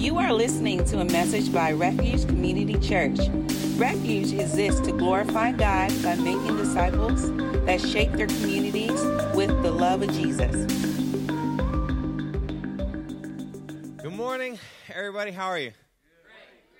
You are listening to a message by Refuge Community Church. Refuge exists to glorify God by making disciples that shape their communities with the love of Jesus. Good morning, everybody. How are you?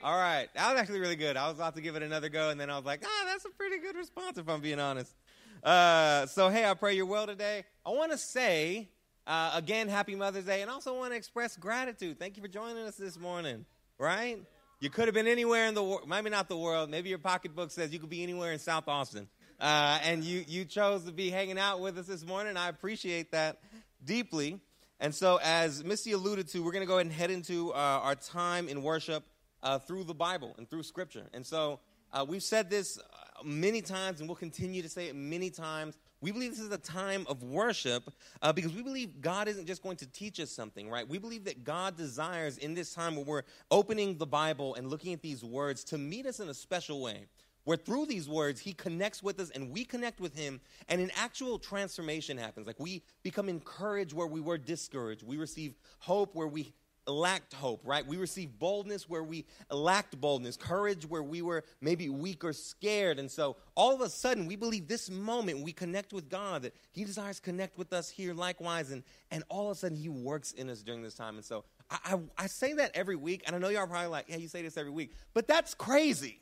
All right. That was actually really good. I was about to give it another go, and then I was like, ah, that's a pretty good response if I'm being honest. Uh, so, hey, I pray you're well today. I want to say, uh, again, happy Mother's Day, and also want to express gratitude. Thank you for joining us this morning, right? You could have been anywhere in the world, maybe not the world, maybe your pocketbook says you could be anywhere in South Austin. Uh, and you, you chose to be hanging out with us this morning. I appreciate that deeply. And so, as Missy alluded to, we're going to go ahead and head into uh, our time in worship uh, through the Bible and through Scripture. And so, uh, we've said this uh, many times, and we'll continue to say it many times. We believe this is a time of worship uh, because we believe God isn't just going to teach us something, right? We believe that God desires in this time where we're opening the Bible and looking at these words to meet us in a special way where through these words he connects with us and we connect with him and an actual transformation happens like we become encouraged where we were discouraged we receive hope where we lacked hope right? We receive boldness where we lacked boldness courage where we were maybe weak or scared. And so all of a sudden we believe this moment we connect with god that he desires to connect with us here likewise. And and all of a sudden he works in us during this time. And so I, I, I say that every week and i know y'all probably like yeah you say this every week. But that's crazy.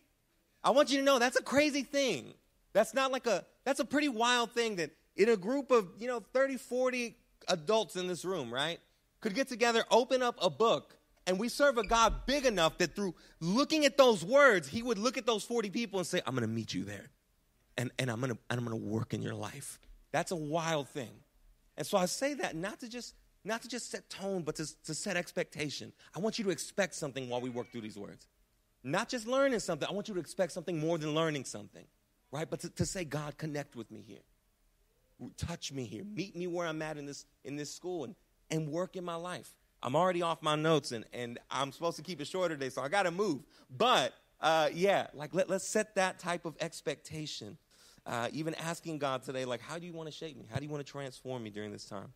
I want you to know that's a crazy thing. That's not like a, that's a pretty wild thing that in a group of, you know, 30, 40 adults in this room, right, could get together, open up a book, and we serve a God big enough that through looking at those words, he would look at those 40 people and say, I'm to meet you there. And, and I'm to and I'm to work in your life. That's a wild thing. And so I say that not to just not to just set tone, but to, to set expectation. I want you to expect something while we work through these words. Not just learning something. I want you to expect something more than learning something, right? But to, to say, God, connect with me here. Touch me here. Meet me where I'm at in this, in this school and, and work in my life. I'm already off my notes and, and I'm supposed to keep it shorter today, so I got to move. But uh, yeah, like let, let's set that type of expectation. Uh, even asking God today, like, how do you want to shape me? How do you want to transform me during this time?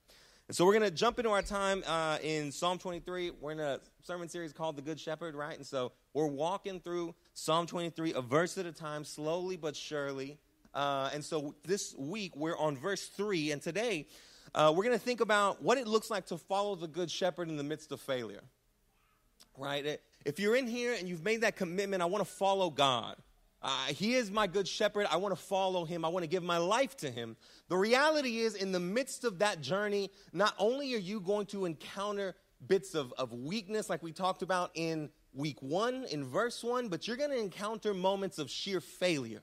And so we're going to jump into our time uh, in Psalm 23. We're in a sermon series called The Good Shepherd, right? And so we're walking through Psalm 23, a verse at a time, slowly but surely. Uh, and so this week we're on verse 3. And today uh, we're going to think about what it looks like to follow the Good Shepherd in the midst of failure, right? If you're in here and you've made that commitment, I want to follow God. Uh, he is my good shepherd. I want to follow him. I want to give my life to him. The reality is, in the midst of that journey, not only are you going to encounter bits of, of weakness, like we talked about in week one, in verse one, but you're going to encounter moments of sheer failure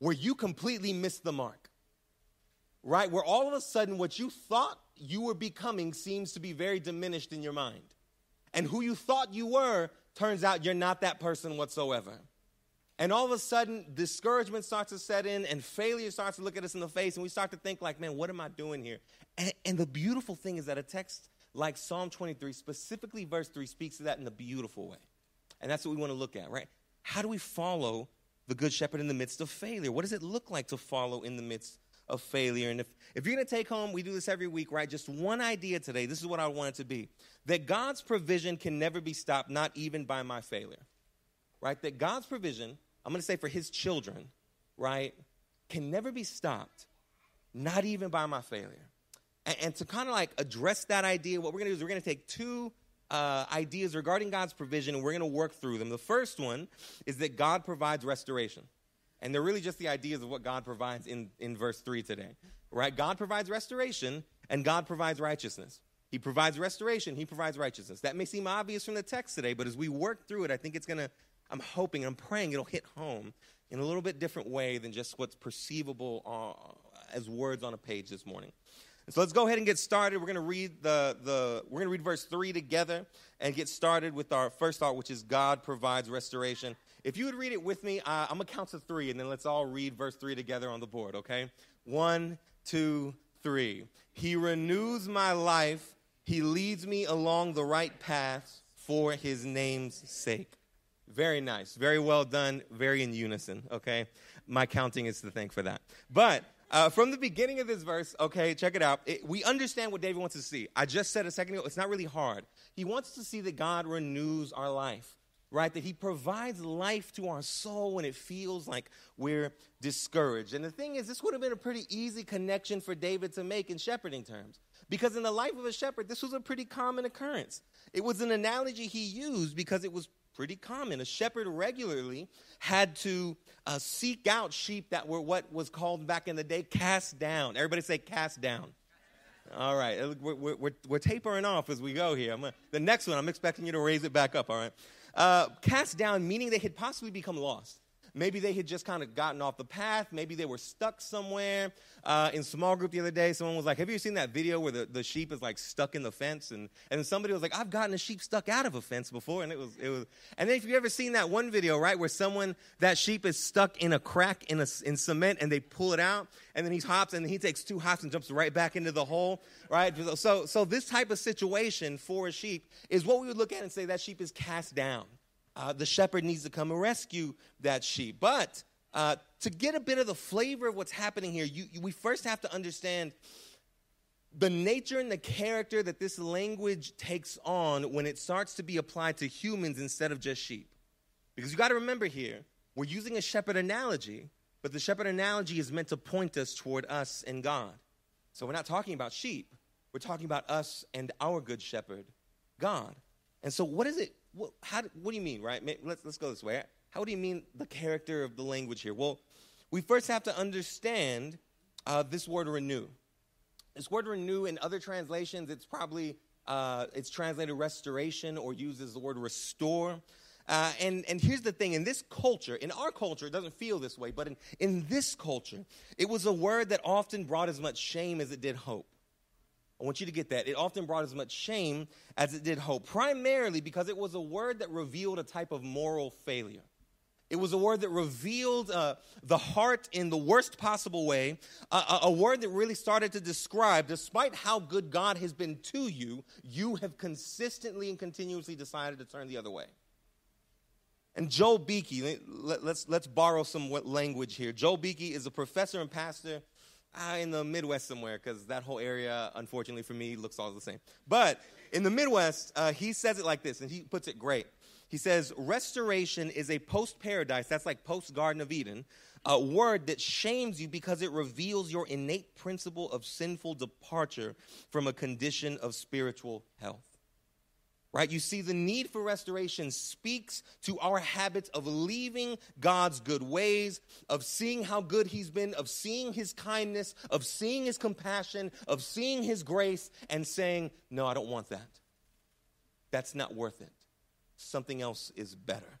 where you completely miss the mark, right? Where all of a sudden what you thought you were becoming seems to be very diminished in your mind. And who you thought you were turns out you're not that person whatsoever. And all of a sudden, discouragement starts to set in, and failure starts to look at us in the face, and we start to think, like, man, what am I doing here? And, and, the beautiful thing is that a text like Psalm 23, specifically verse 3, speaks to that in a beautiful way. And that's what we want to look at, right? How do we follow the Good Shepherd in the midst of failure? What does it look like to follow in the midst of failure? And if, if you're going to take home, we do this every week, right? Just one idea today. This is what I want it to be that God's provision can never be stopped, not even by my failure, right? That God's provision I'm going to say for his children, right, can never be stopped, not even by my failure. And, and to kind of like address that idea, what we're going to do is we're going to take two uh, ideas regarding God's provision and we're going to work through them. The first one is that God provides restoration. And they're really just the ideas of what God provides in, in verse 3 today, right? God provides restoration and God provides righteousness. He provides restoration, He provides righteousness. That may seem obvious from the text today, but as we work through it, I think it's going to I'm hoping, I'm praying it'll hit home in a little bit different way than just what's perceivable uh, as words on a page this morning. And so let's go ahead and get started. We're going to read the, the we're going to read verse 3 together and get started with our first thought, which is God provides restoration. If you would read it with me, uh, I'm going to count to three, and then let's all read verse 3 together on the board, okay? One, two, three. He renews my life. He leads me along the right path for his name's sake. Very nice. Very well done. Very in unison, okay? My counting is to thank for that. But Uh, from the beginning of this verse, okay, check it out. It, we understand what David wants to see. I just said a second ago, it's not really hard. He wants to see that God renews our life, right? That He provides life to our soul when it feels like we're discouraged. And the thing is, this would have been a pretty easy connection for David to make in shepherding terms. Because in the life of a shepherd, this was a pretty common occurrence. It was an analogy he used because it was pretty common. A shepherd regularly had to uh, seek out sheep that were what was called back in the day cast down. Everybody say cast down. All right, we're, we're, we're tapering off as we go here. Gonna, the next one, I'm expecting you to raise it back up, all right? Uh, cast down, meaning they had possibly become lost. Maybe they had just kind of gotten off the path. Maybe they were stuck somewhere. Uh, in small group the other day, someone was like, Have you seen that video where the, the sheep is like stuck in the fence? And, and somebody was like, I've gotten a sheep stuck out of a fence before. And it was, it was, and then if you've ever seen that one video, right, where someone, that sheep is stuck in a crack in, a, in cement and they pull it out and then he hops and he takes two hops and jumps right back into the hole, right? So, so this type of situation for a sheep is what we would look at and say that sheep is cast down uh, the shepherd needs to come and rescue that sheep. But uh, to get a bit of the flavor of what's happening here, you, you, we first have to understand the nature and the character that this language takes on when it starts to be applied to humans instead of just sheep. Because you got to remember here, we're using a shepherd analogy, but the shepherd analogy is meant to point us toward us and God. So we're not talking about sheep, we're talking about us and our good shepherd, God. And so, what is it well, how, what do you mean, right? Let's, let's go this way. How do you mean the character of the language here? Well, we first have to understand uh, this word renew. This word renew in other translations, it's probably uh, it's translated restoration or uses the word restore. Uh, and, and here's the thing in this culture, in our culture, it doesn't feel this way, but in, in this culture, it was a word that often brought as much shame as it did hope. I want you to get that. It often brought as much shame as it did hope, primarily because it was a word that revealed a type of moral failure. It was a word that revealed uh, the heart in the worst possible way, a word that really started to describe, despite how good God has been to you, you have consistently and continuously decided to turn the other way. And Joel Beeke, let, let's, let's borrow some language here. Joel Beeke is a professor and pastor uh, in the Midwest somewhere, because that whole area, unfortunately for me, looks all the same. But in the Midwest, uh, he says it like this, and he puts it great. He says, Restoration is a post paradise, that's like post Garden of Eden, a word that shames you because it reveals your innate principle of sinful departure from a condition of spiritual health right? You see, the need for restoration speaks to our habits of leaving God's good ways, of seeing how good He's been, of seeing His kindness, of seeing His compassion, of seeing His grace, and saying, No, I don't want that. That's not worth it. Something else is better.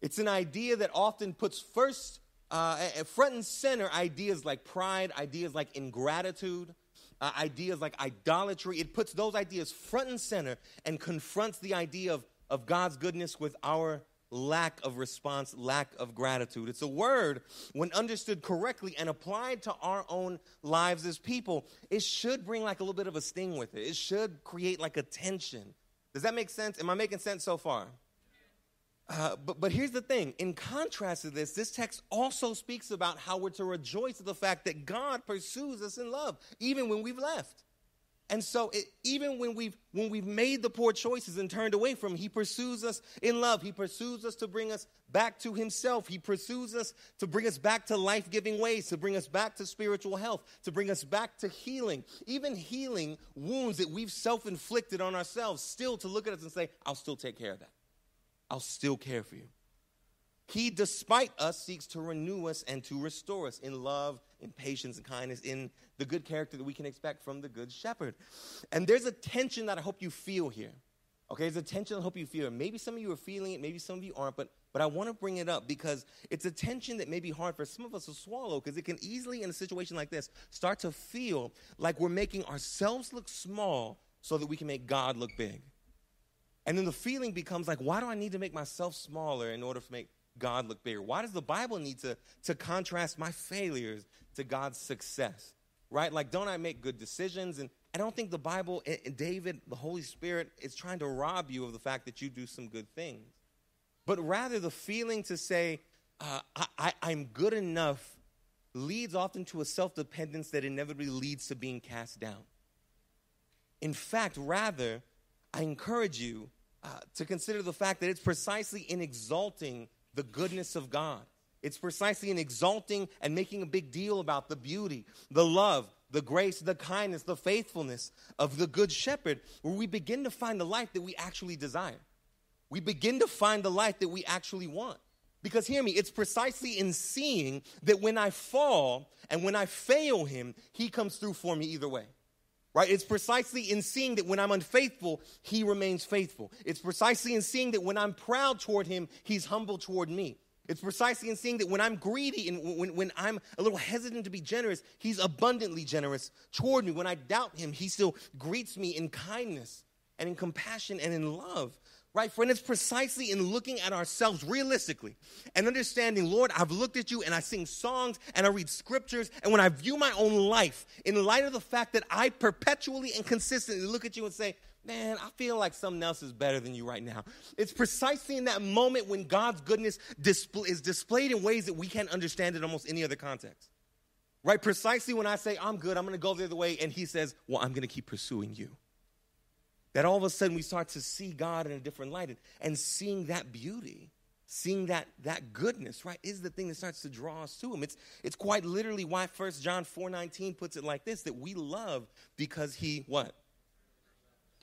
It's an idea that often puts first, uh, front and center ideas like pride, ideas like ingratitude uh, ideas like idolatry. It puts those ideas front and center and confronts the idea of, of God's goodness with our lack of response, lack of gratitude. It's a word, when understood correctly and applied to our own lives as people, it should bring like a little bit of a sting with it. It should create like a tension. Does that make sense? Am I making sense so far? Uh, but, but here's the thing. In contrast to this, this text also speaks about how we're to rejoice at the fact that God pursues us in love, even when we've left. And so, it, even when we've when we've made the poor choices and turned away from Him, He pursues us in love. He pursues us to bring us back to Himself. He pursues us to bring us back to life-giving ways, to bring us back to spiritual health, to bring us back to healing, even healing wounds that we've self-inflicted on ourselves. Still, to look at us and say, "I'll still take care of that." I'll still care for you. He, despite us, seeks to renew us and to restore us in love, in patience, and kindness, in the good character that we can expect from the good shepherd. And there's a tension that I hope you feel here. Okay, there's a tension I hope you feel. Maybe some of you are feeling it, maybe some of you aren't, but, but I want to bring it up because it's a tension that may be hard for some of us to swallow because it can easily, in a situation like this, start to feel like we're making ourselves look small so that we can make God look big. And then the feeling becomes like, why do I need to make myself smaller in order to make God look bigger? Why does the Bible need to, to contrast my failures to God's success? Right? Like, don't I make good decisions? And I don't think the Bible, and David, the Holy Spirit, is trying to rob you of the fact that you do some good things. But rather, the feeling to say, uh, I, I'm good enough leads often to a self dependence that inevitably leads to being cast down. In fact, rather, I encourage you uh, to consider the fact that it's precisely in exalting the goodness of God. It's precisely in exalting and making a big deal about the beauty, the love, the grace, the kindness, the faithfulness of the Good Shepherd where we begin to find the life that we actually desire. We begin to find the life that we actually want. Because hear me, it's precisely in seeing that when I fall and when I fail Him, He comes through for me either way right? It's precisely in seeing that when I'm unfaithful, he remains faithful. It's precisely in seeing that when I'm proud toward him, he's humble toward me. It's precisely in seeing that when I'm greedy and when, when I'm a little hesitant to be generous, he's abundantly generous toward me. When I doubt him, he still greets me in kindness and in compassion and in love. Right, friend, it's precisely in looking at ourselves realistically and understanding, Lord, I've looked at you and I sing songs and I read scriptures. And when I view my own life in light of the fact that I perpetually and consistently look at you and say, man, I feel like something else is better than you right now. It's precisely in that moment when God's goodness is displayed in ways that we can't understand in almost any other context. Right? Precisely when I say, I'm good, I'm going to go the other way, and He says, Well, I'm going to keep pursuing you that all of a sudden we start to see God in a different light. And, and seeing that beauty seeing that that goodness right is the thing that starts to draw us to him. It's it's quite literally why First john 4 19 puts it like this that we love because he what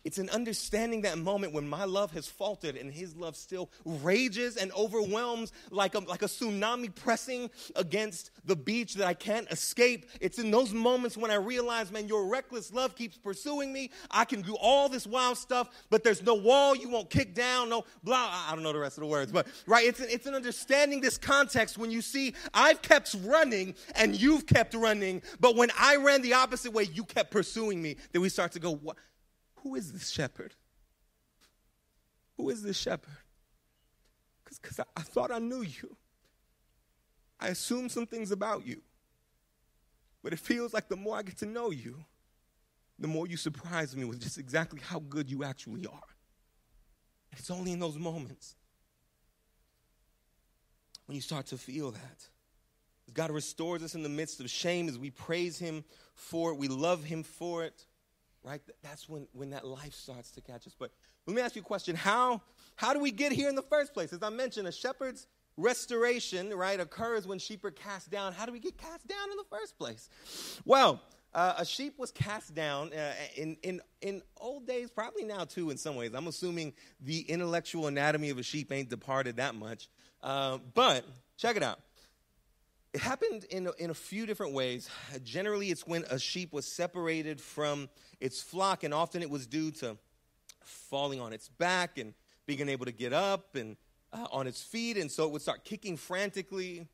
it's an understanding that moment when my love has faltered and his love still rages and overwhelms like a, like a tsunami pressing against the beach that I can't escape. It's in those moments when I realize, man, your reckless love keeps pursuing me. I can do all this wild stuff, but there's no wall you won't kick down, no blah. I don't know the rest of the words, but right, it's an, it's an understanding this context when you see I've kept running and you've kept running, but when I ran the opposite way, you kept pursuing me, then we start to go, what? Who is this shepherd? Who is this shepherd? Because I, I thought I knew you. I assumed some things about you. But it feels like the more I get to know you, the more you surprise me with just exactly how good you actually are. It's only in those moments when you start to feel that. God restores us in the midst of shame as we praise Him for it, we love Him for it right? That's when, when that life starts to catch us. But let me ask you a question. How, how do we get here in the first place? As I mentioned, a shepherd's restoration, right, occurs when sheep are cast down. How do we get cast down in the first place? Well, uh, a sheep was cast down uh, in, in, in old days, probably now too, in some ways. I'm assuming the intellectual anatomy of a sheep ain't departed that much. Uh, but check it out. It happened in a, in a few different ways. Generally, it's when a sheep was separated from its flock, and often it was due to falling on its back and being unable to get up and uh, on its feet, and so it would start kicking frantically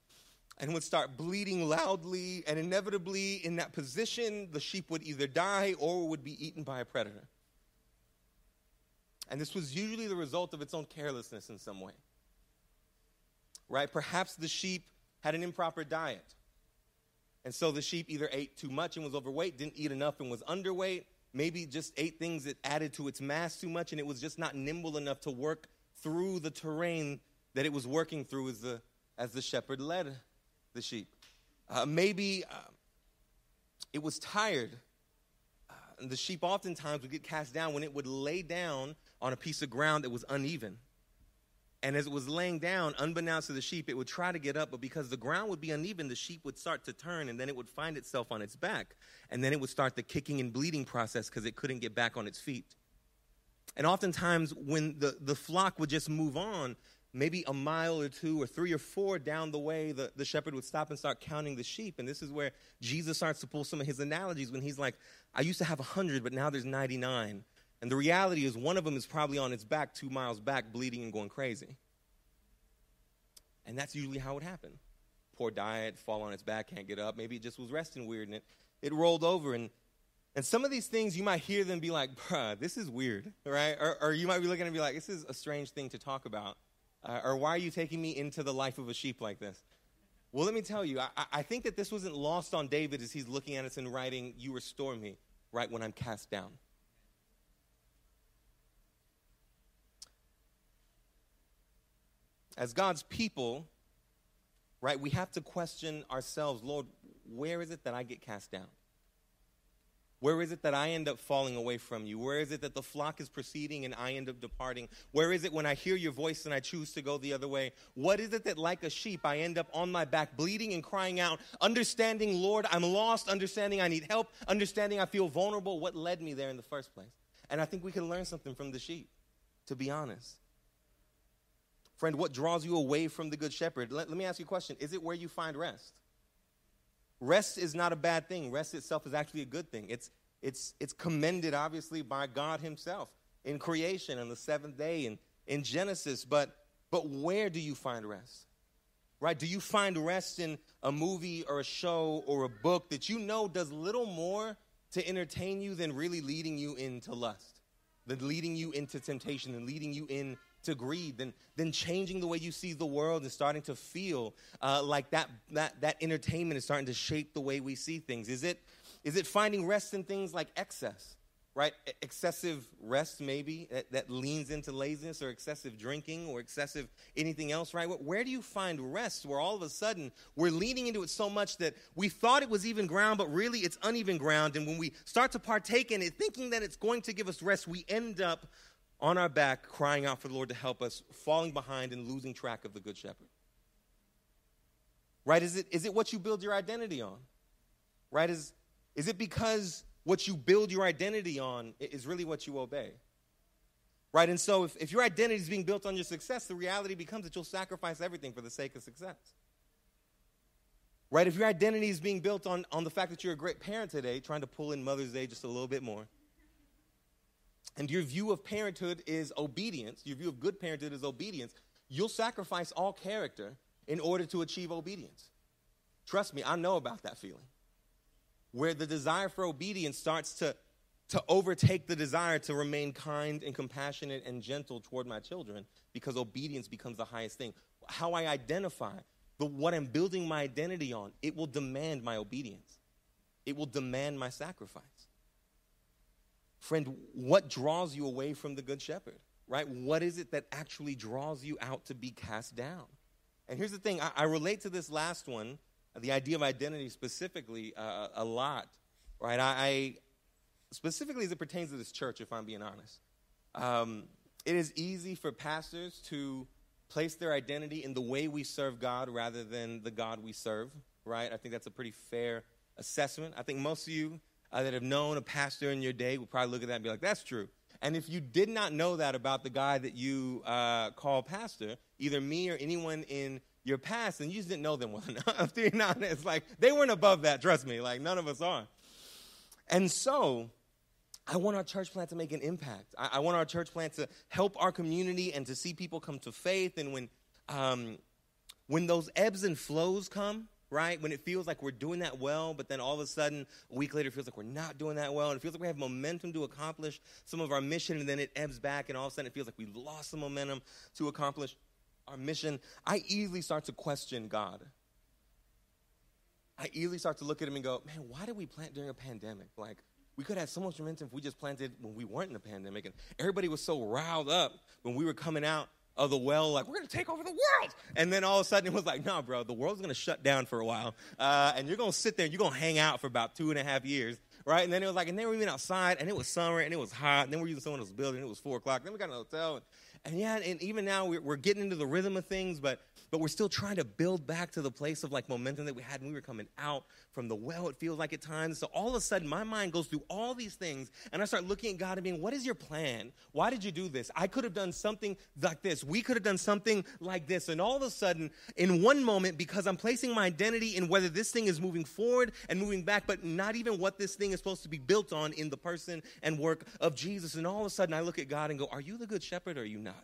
and would start bleeding loudly, and inevitably, in that position, the sheep would either die or would be eaten by a predator. And this was usually the result of its own carelessness in some way. Right? Perhaps the sheep had an improper diet. And so the sheep either ate too much and was overweight, didn't eat enough and was underweight, maybe just ate things that added to its mass too much and it was just not nimble enough to work through the terrain that it was working through as the, as the shepherd led the sheep. Uh, maybe uh, it was tired. Uh, the sheep oftentimes would get cast down when it would lay down on a piece of ground that was uneven. And as it was laying down, unbeknownst to the sheep, it would try to get up, but because the ground would be uneven, the sheep would start to turn, and then it would find itself on its back. And then it would start the kicking and bleeding process because it couldn't get back on its feet. And oftentimes, when the, the flock would just move on, maybe a mile or two or three or four down the way, the, the shepherd would stop and start counting the sheep. And this is where Jesus starts to pull some of his analogies when he's like, I used to have 100, but now there's 99. And the reality is, one of them is probably on its back, two miles back, bleeding and going crazy. And that's usually how it happened. Poor diet, fall on its back, can't get up. Maybe it just was resting weird and it, it rolled over. And, and some of these things, you might hear them be like, bruh, this is weird, right? Or, or you might be looking and be like, this is a strange thing to talk about. Uh, or why are you taking me into the life of a sheep like this? Well, let me tell you, I, I think that this wasn't lost on David as he's looking at us and writing, You restore me right when I'm cast down. As God's people, right, we have to question ourselves, Lord, where is it that I get cast down? Where is it that I end up falling away from you? Where is it that the flock is proceeding and I end up departing? Where is it when I hear your voice and I choose to go the other way? What is it that, like a sheep, I end up on my back, bleeding and crying out, understanding, Lord, I'm lost, understanding I need help, understanding I feel vulnerable? What led me there in the first place? And I think we can learn something from the sheep, to be honest. Friend, what draws you away from the Good Shepherd? Let, let me ask you a question Is it where you find rest? Rest is not a bad thing. Rest itself is actually a good thing. It's, it's, it's commended, obviously, by God Himself in creation on the seventh day and in Genesis. But, but where do you find rest? Right? Do you find rest in a movie or a show or a book that you know does little more to entertain you than really leading you into lust, than leading you into temptation, than leading you in to greed, then, then changing the way you see the world and starting to feel uh, like that, that, that entertainment is starting to shape the way we see things? Is it, is it finding rest in things like excess? Right? Excessive rest, maybe, that, that leans into laziness or excessive drinking or excessive anything else, right? Where do you find rest where all of a sudden we're leaning into it so much that we thought it was even ground, but really it's uneven ground? And when we start to partake in it, thinking that it's going to give us rest, we end up on our back, crying out for the Lord to help us, falling behind and losing track of the Good Shepherd. Right? Is it, is it what you build your identity on? Right? Is, is it because what you build your identity on is really what you obey? Right? And so if, if your identity is being built on your success, the reality becomes that you'll sacrifice everything for the sake of success. Right? If your identity is being built on, on the fact that you're a great parent today, trying to pull in Mother's Day just a little bit more, and your view of parenthood is obedience, your view of good parenthood is obedience, you'll sacrifice all character in order to achieve obedience. Trust me, I know about that feeling. Where the desire for obedience starts to, to overtake the desire to remain kind and compassionate and gentle toward my children because obedience becomes the highest thing. How I identify the, what I'm building my identity on, it will demand my obedience, it will demand my sacrifice. Friend, what draws you away from the Good Shepherd, right? What is it that actually draws you out to be cast down? And here's the thing I, I relate to this last one, the idea of identity specifically, uh, a lot, right? I, I, specifically as it pertains to this church, if I'm being honest. Um, it is easy for pastors to place their identity in the way we serve God rather than the God we serve, right? I think that's a pretty fair assessment. I think most of you uh, that have known a pastor in your day will probably look at that and be like, that's true. And if you did not know that about the guy that you uh, call pastor, either me or anyone in your past, then you just didn't know them well enough. to be honest, like they weren't above that. Trust me, like none of us are. And so, I want our church plant to make an impact. I, I want our church plant to help our community and to see people come to faith. And when um, when those ebbs and flows come, right? When it feels like we're doing that well, but then all of a sudden, a week later, it feels like we're not doing that well, and it feels like we have momentum to accomplish some of our mission, and then it ebbs back, and all of a sudden, it feels like we lost the momentum to accomplish our mission. I easily start to question God. I easily start to look at him and go, man, why did we plant during a pandemic? Like, we could have so much momentum if we just planted when we weren't in a pandemic. And everybody was so riled up when we were coming out of the well, like, we're going to take over the world. And then all of a sudden it was like, no, bro, the world's going to shut down for a while. Uh, and you're going to sit there and you're going to hang out for about two and a half years. Right? And then it was like, and then we went outside and it was summer and it was hot. And then we're using someone else's building. It was four o'clock. Then we got an hotel. And, and yeah, and even now we're, we're getting into the rhythm of things, but but we're still trying to build back to the place of like momentum that we had when we were coming out from the well, it feels like at times. So all of a sudden, my mind goes through all these things, and I start looking at God and being, What is your plan? Why did you do this? I could have done something like this. We could have done something like this. And all of a sudden, in one moment, because I'm placing my identity in whether this thing is moving forward and moving back, but not even what this thing is supposed to be built on in the person and work of Jesus. And all of a sudden, I look at God and go, Are you the good shepherd or are you not?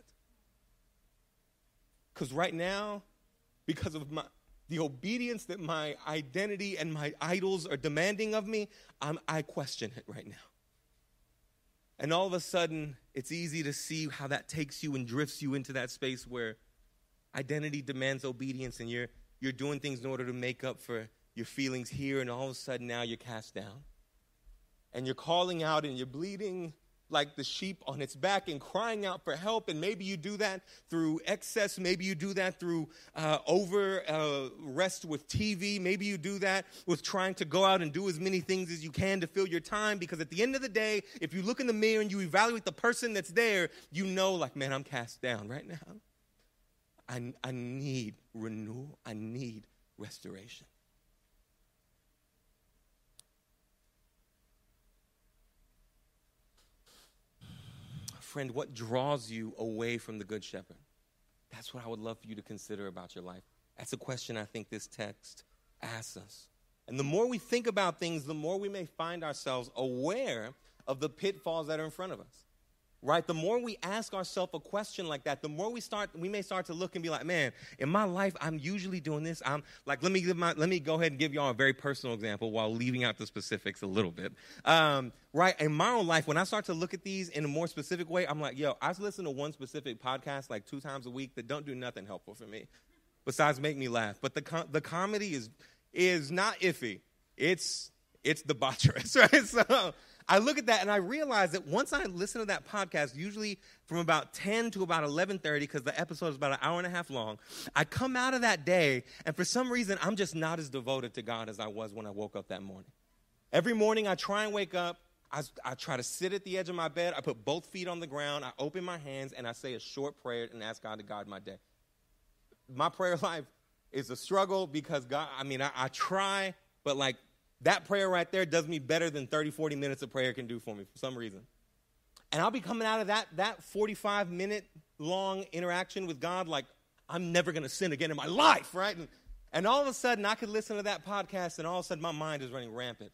Because right now, because of my, the obedience that my identity and my idols are demanding of me, I'm, I question it right now. And all of a sudden, it's easy to see how that takes you and drifts you into that space where identity demands obedience and you're, you're doing things in order to make up for your feelings here, and all of a sudden now you're cast down. And you're calling out and you're bleeding like the sheep on its back and crying out for help. And maybe you do that through excess. Maybe you do that through uh, over uh, rest with TV. Maybe you do that with trying to go out and do as many things as you can to fill your time. Because at the end of the day, if you look in the mirror and you evaluate the person that's there, you know, like, man, I'm cast down right now. I, I need renewal. I need restoration. Friend, what draws you away from the Good Shepherd? That's what I would love for you to consider about your life. That's a question I think this text asks us. And the more we think about things, the more we may find ourselves aware of the pitfalls that are in front of us right? The more we ask ourselves a question like that the more we start we may start to look and be like man in my life i'm usually doing this. I'm like let me give my let me go ahead and give y'all a very personal example while leaving out the specifics a little bit. Um, right in my own life when i start to look at these in a more specific way i'm like yo i listen to one specific podcast like two times a week that don't do nothing helpful for me besides make me laugh. But the com- the comedy is is not iffy. It's it's debaucherous right? So I look at that and I realize that once I listen to that podcast, usually from about 10 to about 11:30 because the episode is about an hour and a half long, I come out of that day and for some reason I'm just not as devoted to God as I was when I woke up that morning. Every morning I try and wake up, I, I try to sit at the edge of my bed, I put both feet on the ground, I open my hands and I say a short prayer and ask God to guide my day. My prayer life is a struggle because God, I mean, I, I try, but like that prayer right there does me better than 30, 40 minutes of prayer can do for me for some reason. And I'll be coming out of that, that 45 minute long interaction with God like, I'm never going to sin again in my life, right? And, and all of a sudden, I could listen to that podcast, and all of a sudden, my mind is running rampant.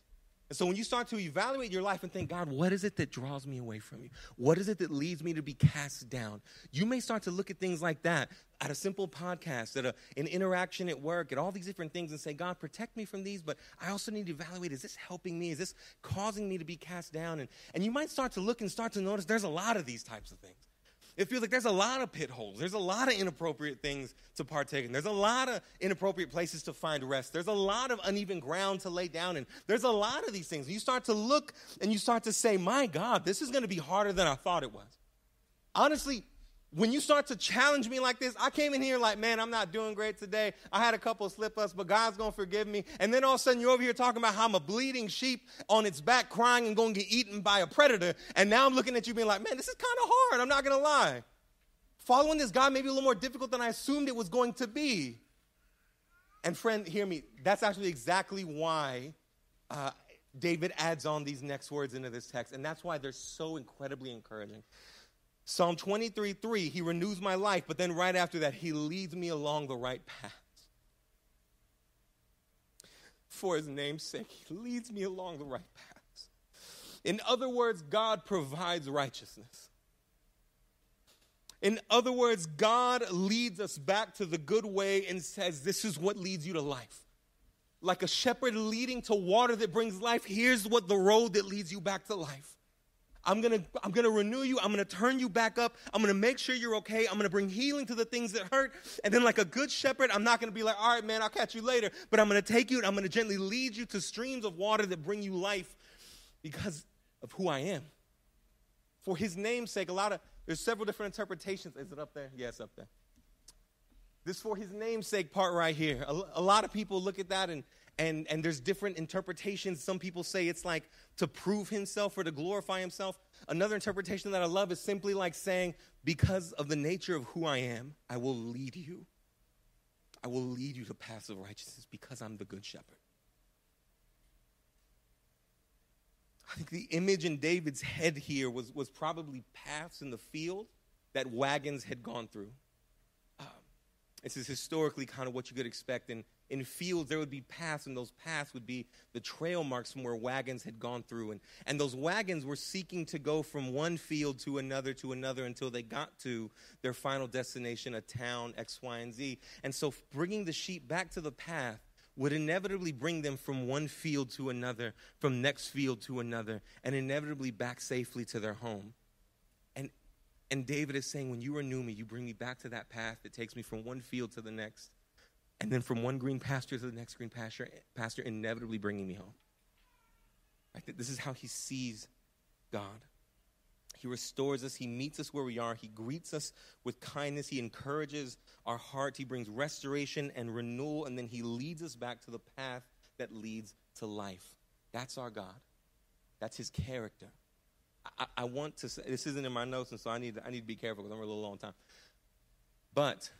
And so when you start to evaluate your life and think, God, what is it that draws me away from you? What is it that leads me to be cast down? You may start to look at things like that at a simple podcast, at a, an interaction at work, at all these different things and say, God, protect me from these, but I also need to evaluate, is this helping me? Is this causing me to be cast down? And, and you might start to look and start to notice there's a lot of these types of things it feels like there's a lot of pit holes. There's a lot of inappropriate things to partake in. There's a lot of inappropriate places to find rest. There's a lot of uneven ground to lay down in. There's a lot of these things. You start to look and you start to say, my God, this is going to be harder than I thought it was. Honestly, when you start to challenge me like this, I came in here like, man, I'm not doing great today. I had a couple slip ups, but God's going to forgive me. And then all of a sudden, you're over here talking about how I'm a bleeding sheep on its back crying and going to get eaten by a predator. And now I'm looking at you being like, man, this is kind of hard. I'm not going to lie. Following this God may be a little more difficult than I assumed it was going to be. And friend, hear me, that's actually exactly why uh, David adds on these next words into this text. And that's why they're so incredibly encouraging. Psalm 23 3, he renews my life, but then right after that, he leads me along the right path. For his name's sake, he leads me along the right path. In other words, God provides righteousness. In other words, God leads us back to the good way and says, This is what leads you to life. Like a shepherd leading to water that brings life, here's what the road that leads you back to life. I'm gonna, I'm gonna renew you. I'm gonna turn you back up. I'm gonna make sure you're okay. I'm gonna bring healing to the things that hurt. And then, like a good shepherd, I'm not gonna be like, all right, man, I'll catch you later. But I'm gonna take you and I'm gonna gently lead you to streams of water that bring you life because of who I am. For his name's sake, a lot of, there's several different interpretations. Is it up there? Yes, yeah, up there. This for his namesake part right here. A, a lot of people look at that and and, and there's different interpretations. Some people say it's like to prove himself or to glorify himself. Another interpretation that I love is simply like saying, because of the nature of who I am, I will lead you. I will lead you to paths of righteousness because I'm the good shepherd. I think the image in David's head here was, was probably paths in the field that wagons had gone through. This is historically kind of what you could expect in in fields there would be paths and those paths would be the trail marks from where wagons had gone through and, and those wagons were seeking to go from one field to another to another until they got to their final destination a town x y and z. And so bringing the sheep back to the path would inevitably bring them from one field to another from next field to another and inevitably back safely to their home. and and david is saying when you renew me you bring me back to that path that takes me from one field to the next and then from one green pasture to the next green pasture, pasture inevitably bringing me home. Right? This is how he sees God. He restores us. He meets us where we are. He greets us with kindness. He encourages our heart. He brings restoration and renewal. And then He leads us back to the path that leads to life. That's our God. That's His character. I, I want to say, this isn't in my notes, and so I need, to, I need to be careful because I'm a little long time. But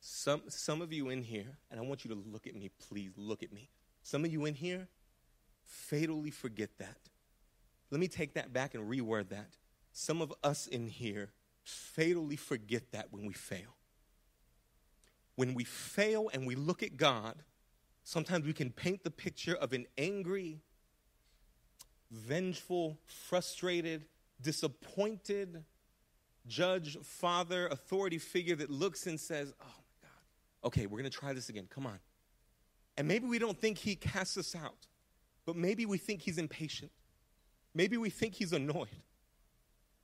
some, some of you in here, and I want you to look at me, please look at me. Some of you in here fatally forget that. Let me take that back and reword that. Some of us in here fatally forget that when we fail. When we fail and we look at God, sometimes we can paint the picture of an angry, vengeful, frustrated, disappointed judge, father, authority figure that looks and says, Oh my God, okay, we're going to try this again. Come on. And maybe we don't think he casts us out, but maybe we think he's impatient. Maybe we think he's annoyed.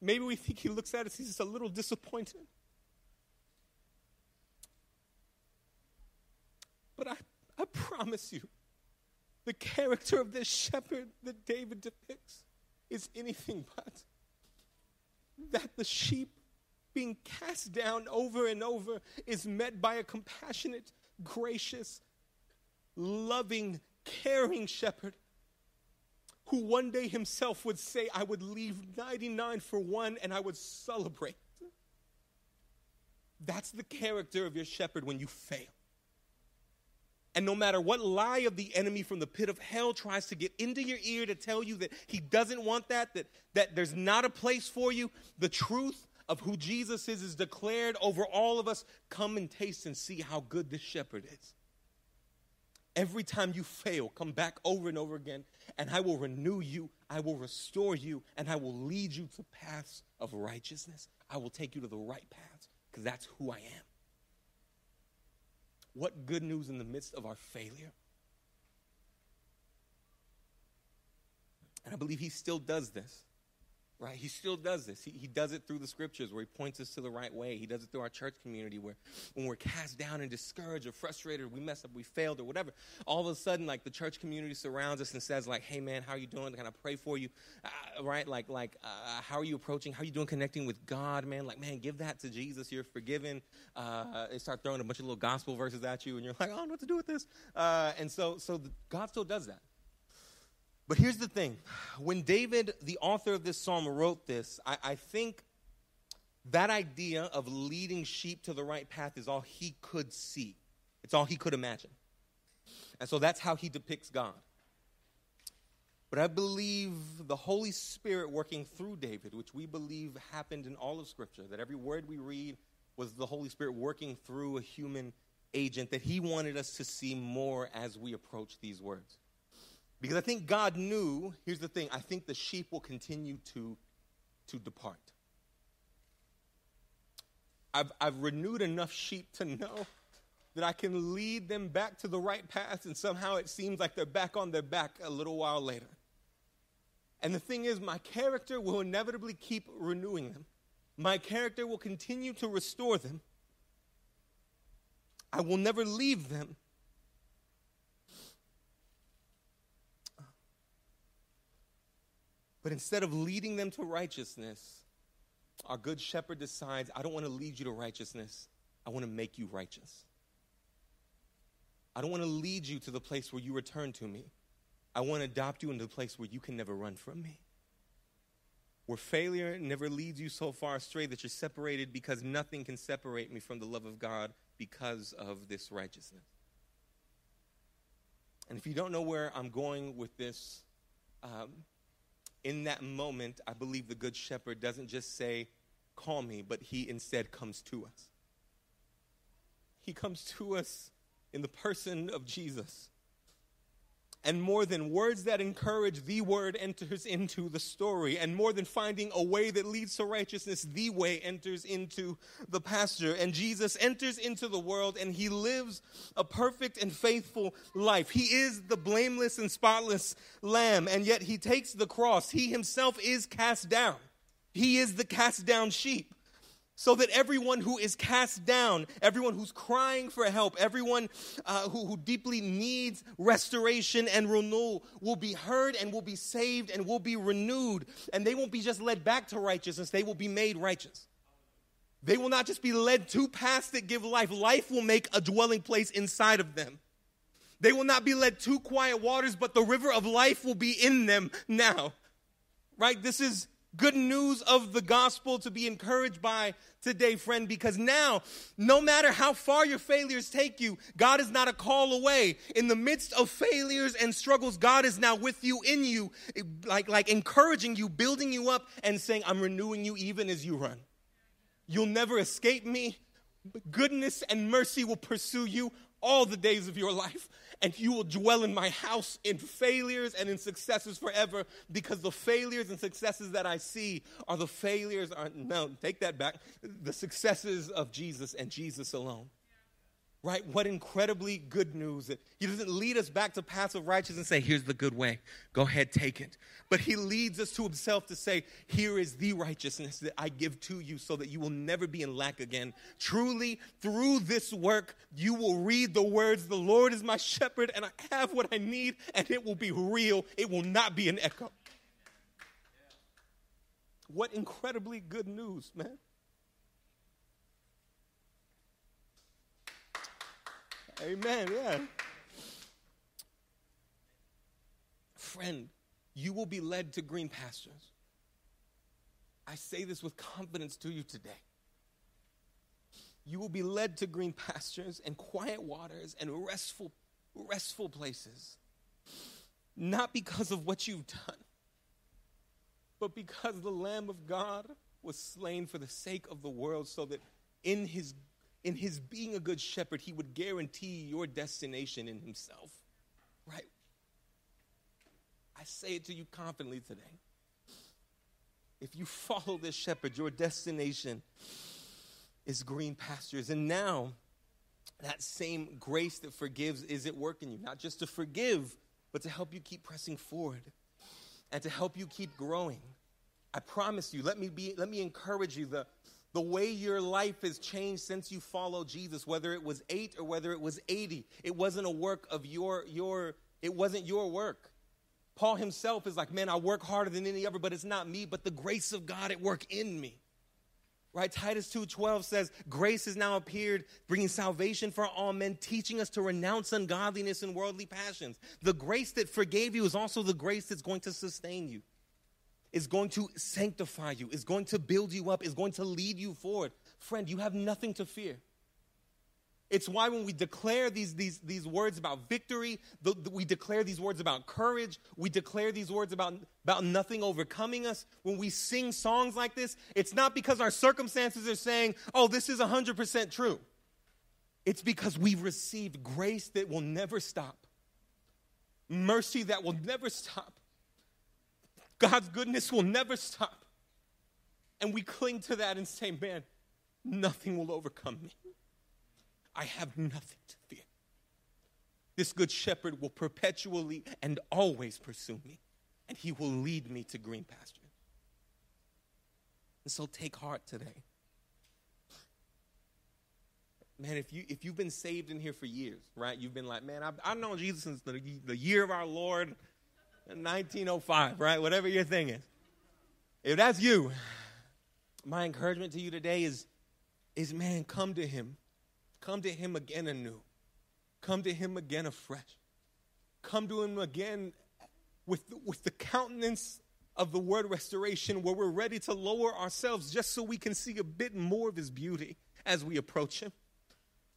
Maybe we think he looks at us, he's just a little disappointed. But I, I promise you, the character of this shepherd that David depicts is anything but. That the sheep being cast down over and over is met by a compassionate, gracious, loving, caring shepherd who one day himself would say, I would leave 99 for one and I would celebrate. That's the character of your shepherd when you fail. And no matter what lie of the enemy from the pit of hell tries to get into your ear to tell you that he doesn't want that, that, that there's not a place for you, the truth of who Jesus is is declared over all of us. Come and taste and see how good this shepherd is. Every time you fail, come back over and over again, and I will renew you, I will restore you, and I will lead you to paths of righteousness. I will take you to the right paths because that's who I am. What good news in the midst of our failure. And I believe he still does this right? He still does this. He, he does it through the scriptures where he points us to the right way. He does it through our church community where when we're cast down and discouraged or frustrated, or we mess up, we failed or whatever, all of a sudden, like the church community surrounds us and says like, hey man, how are you doing? Can I pray for you? Uh, right? Like, like uh, how are you approaching? How are you doing connecting with God, man? Like, man, give that to Jesus. You're forgiven. Uh, they start throwing a bunch of little gospel verses at you and you're like, I don't know what to do with this. Uh, and so, so the, God still does that. But here's the thing when David, the author of this psalm, wrote this, I, I, think that idea of leading sheep to the right path is all he could see, it's all he could imagine. And so that's how he depicts God. But I believe the Holy Spirit working through David, which we believe happened in all of Scripture, that every word we read was the Holy Spirit working through a human agent, that he wanted us to see more as we approach these words. Because I think God knew, here's the thing, I think the sheep will continue to, to depart. I've, I've renewed enough sheep to know that I can lead them back to the right path, and somehow it seems like they're back on their back a little while later. And the thing is, my character will inevitably keep renewing them. My character will continue to restore them. I will never leave them But instead of leading them to righteousness, our good shepherd decides, I don't want to lead you to righteousness. I want to make you righteous. I don't want to lead you to the place where you return to me. I want to adopt you into the place where you can never run from me. Where failure never leads you so far astray that you're separated because nothing can separate me from the love of God because of this righteousness. And if you don't know where I'm going with this, um, in that moment, I believe the Good Shepherd doesn't just say, Call me, but he instead comes to us. He comes to us in the person of Jesus. And more than words that encourage, the word enters into the story. And more than finding a way that leads to righteousness, the way enters into the pasture. And Jesus enters into the world and he lives a perfect and faithful life. He is the blameless and spotless lamb. And yet he takes the cross. He himself is cast down. He is the cast down sheep. So that everyone who is cast down, everyone who's crying for help, everyone uh, who, who deeply needs restoration and renewal will be heard and will be saved and will be renewed. And they won't be just led back to righteousness, they will be made righteous. They will not just be led to paths that give life, life will make a dwelling place inside of them. They will not be led to quiet waters, but the river of life will be in them now. Right? This is good news of the gospel to be encouraged by today, friend, because now, no matter how far your failures take you, God is not a call away. In the midst of failures and struggles, God is now with you, in you, like, like encouraging you, building you up, and saying, I'm renewing you even as you run. You'll never escape me. Goodness and mercy will pursue you all the days of your life and you will dwell in my house in failures and in successes forever because the failures and successes that I see are the failures uh, are no take that back the successes of Jesus and Jesus alone right? What incredibly good news He doesn't lead us back to paths of righteousness and say, here's the good way. Go ahead, take it. But He leads us to Himself to say, here is the righteousness that I give to you so that you will never be in lack again. Truly, through this work, you will read the words, The Lord is my shepherd, and I have what I need, and it will be real. It will not be an echo. What incredibly good news, man. Amen. Yeah. Friend, you will be led to green pastures. I say this with confidence to you today. You will be led to green pastures and quiet waters and restful, restful places. Not because of what you've done, but because the Lamb of God was slain for the sake of the world, so that in his in his being a good shepherd, he would guarantee your destination in himself. Right? I say it to you confidently today. If you follow this shepherd, your destination is green pastures. And now, that same grace that forgives is at work in you, not just to forgive, but to help you keep pressing forward and to help you keep growing. I promise you, let me be let me encourage you the the way your life has changed since you followed Jesus, whether it was eight or whether it was 80. It wasn't a work of your, your, it wasn't your work. Paul himself is like, man, I work harder than any other, but it's not me, but the grace of God at work in me. Right? Titus 2:12 says, "Grace has now appeared, bringing salvation for all men, teaching us to renounce ungodliness and worldly passions." The grace that forgave you is also the grace that's going to sustain you is going to sanctify you, is going to build you up, is going to lead you forward. Friend, you have nothing to fear. It's why when we declare these, these, these words about victory, the, the, we declare these words about courage, we declare these words about, about nothing overcoming us. When we sing songs like this, it's not because our circumstances are saying, oh, this is 100% true. It's because we've received grace that will never stop, mercy that will never stop, God's goodness will never stop. And we cling to that and say, man, nothing will overcome me. I have nothing to fear. This good shepherd will perpetually and always pursue me, and he will lead me to green pastures. And so take heart today. Man, if, you, if you've been saved in here for years, right? You've been like, man, I've, I've known Jesus since the, the year of our Lord, 1905, right? Whatever your thing is. If that's you, my encouragement to you today is, is man, come to him. Come to him again anew. Come to him again afresh. Come to him again with, with the countenance of the word restoration where we're ready to lower ourselves just so we can see a bit more of his beauty as we approach him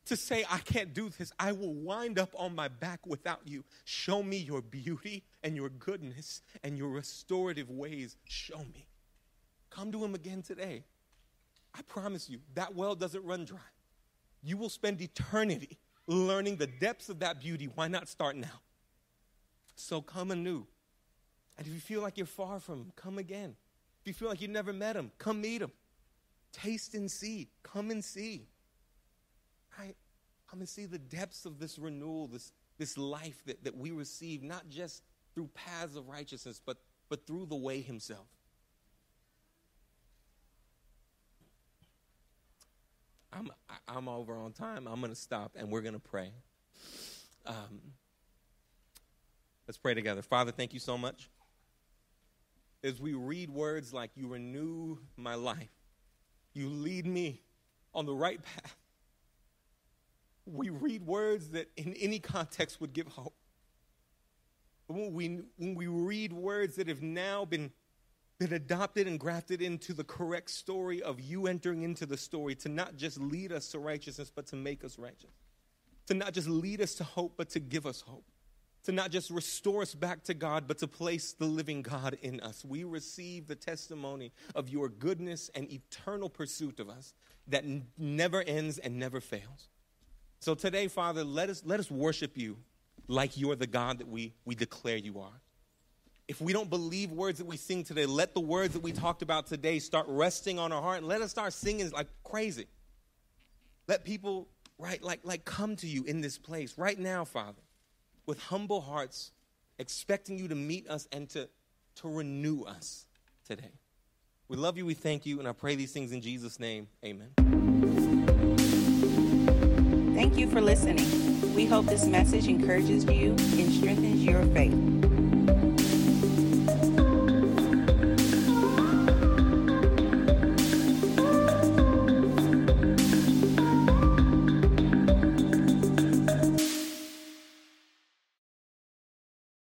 to say, I can't do this. I will wind up on my back without you. Show me your beauty and your goodness and your restorative ways. Show me. Come to him again today. I promise you, that well doesn't run dry. You will spend eternity learning the depths of that beauty. Why not start now? So come anew. And if you feel like you're far from him, come again. If you feel like you never met him, come meet him. Taste and see. Come and see. Right? Come and see the depths of this renewal, this, this life that, that we receive, not just through paths of righteousness, but, but through the way himself. I'm, I'm over on time. I'm going to stop and we're going to pray. Um, let's pray together. Father, thank you so much. As we read words like, You renew my life, you lead me on the right path, we read words that in any context would give hope. When we, when we read words that have now been been adopted and grafted into the correct story of you entering into the story to not just lead us to righteousness, but to make us righteous. To not just lead us to hope, but to give us hope. To not just restore us back to God, but to place the living God in us. We receive the testimony of your goodness and eternal pursuit of us that n- never ends and never fails. So today, Father, let us, let us worship you like you're the God that we, we declare you are if we don't believe words that we sing today, let the words that we talked about today start resting on our heart and let us start singing like crazy. Let people, right, like, like come to you in this place right now, Father, with humble hearts, expecting you to meet us and to, to renew us today. We love you, we thank you, and I pray these things in Jesus' name. Amen. Thank you for listening. We hope this message encourages you and strengthens your faith.